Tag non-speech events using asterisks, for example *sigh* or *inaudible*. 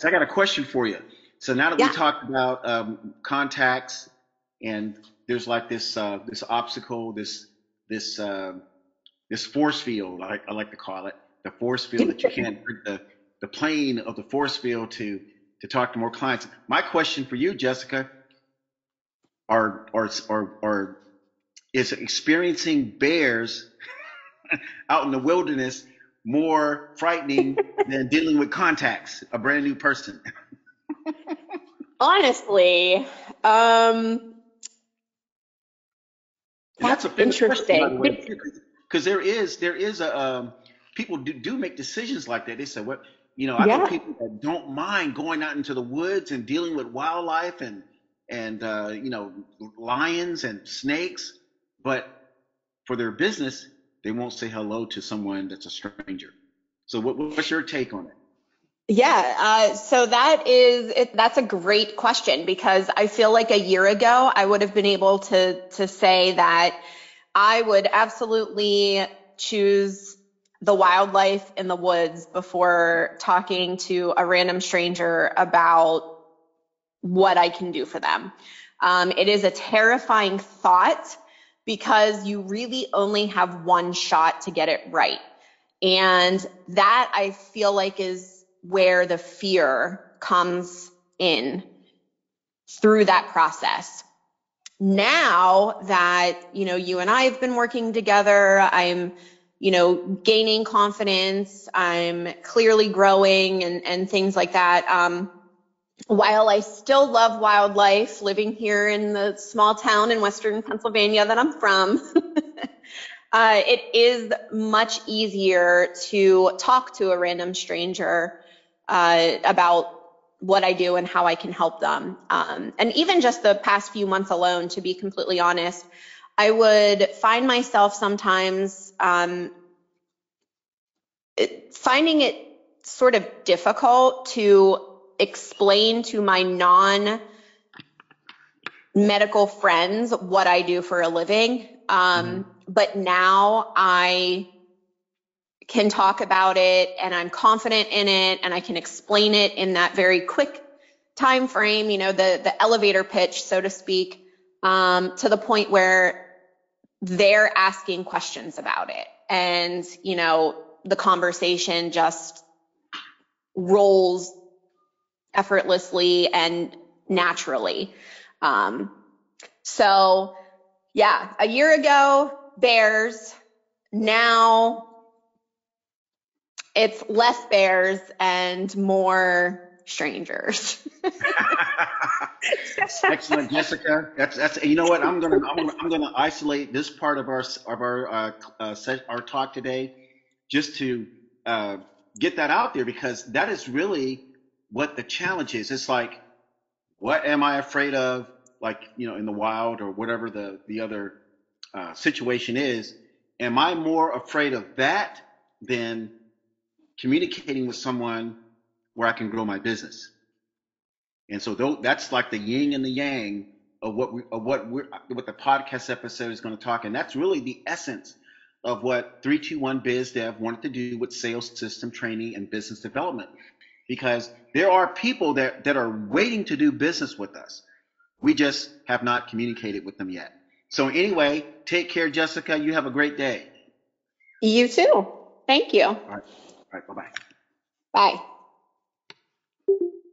So I got a question for you. So now that Yeah. we talked about um, contacts and there's like this uh, this obstacle, this this uh, this force field, I, I like to call it, the force field that you *laughs* can't the the plane of the force field to to talk to more clients. My question for you, Jessica, are are are, are is experiencing bears *laughs* out in the wilderness more frightening *laughs* than dealing with contacts, a brand new person? *laughs* Honestly, um, that's That's fair question, by the way, interesting. because there is there is a um, people do, do make decisions like that. They say, "What you know?" I know people that don't mind going out into the woods and dealing with wildlife and and uh, you know lions and snakes, but for their business, they won't say hello to someone that's a stranger. So, what, what's your take on it? yeah. Uh, so that is it, that's a great question because I feel like a year ago I would have been able to to say that I would absolutely choose the wildlife in the woods before talking to a random stranger about what I can do for them. Um, it is a terrifying thought because you really only have one shot to get it right. And that I feel like is where the fear comes in through that process. Now that, you know, you and I have been working together, I'm, you know, gaining confidence, I'm clearly growing and, and things like that. Um, while I still love wildlife, living here in the small town in Western Pennsylvania that I'm from, *laughs* uh, it is much easier to talk to a random stranger uh, about what I do and how I can help them. Um, and even just the past few months alone, to be completely honest, I would find myself sometimes um, finding it sort of difficult to explain to my non medical friends what I do for a living. Um, but now I can talk about it and I'm confident in it and I can explain it in that very quick time frame, you know, the the elevator pitch, so to speak, um, to the point where they're asking questions about it. And, you know, the conversation just rolls effortlessly and naturally. Um, so yeah, a year ago, bears. Now it's less bears and more strangers. *laughs* Excellent, Jessica. That's that's. You know what? I'm gonna I'm gonna, I'm gonna isolate this part of our of our uh, uh, se- our talk today, just to uh, get that out there because that is really what the challenge is. It's like, what am I afraid of? Like you know, in the wild or whatever the the other uh, situation is. Am I more afraid of that than communicating with someone where I can grow my business? And so that's like the yin and the yang of what we of what we're what the podcast episode is going to talk. And that's really the essence of what 321 Biz Dev wanted to do with sales system training and business development. Because there are people that, that are waiting to do business with us. We just have not communicated with them yet. So anyway, take care, Jessica. You have a great day. you too. Thank you. All right. All right. Bye bye. Bye.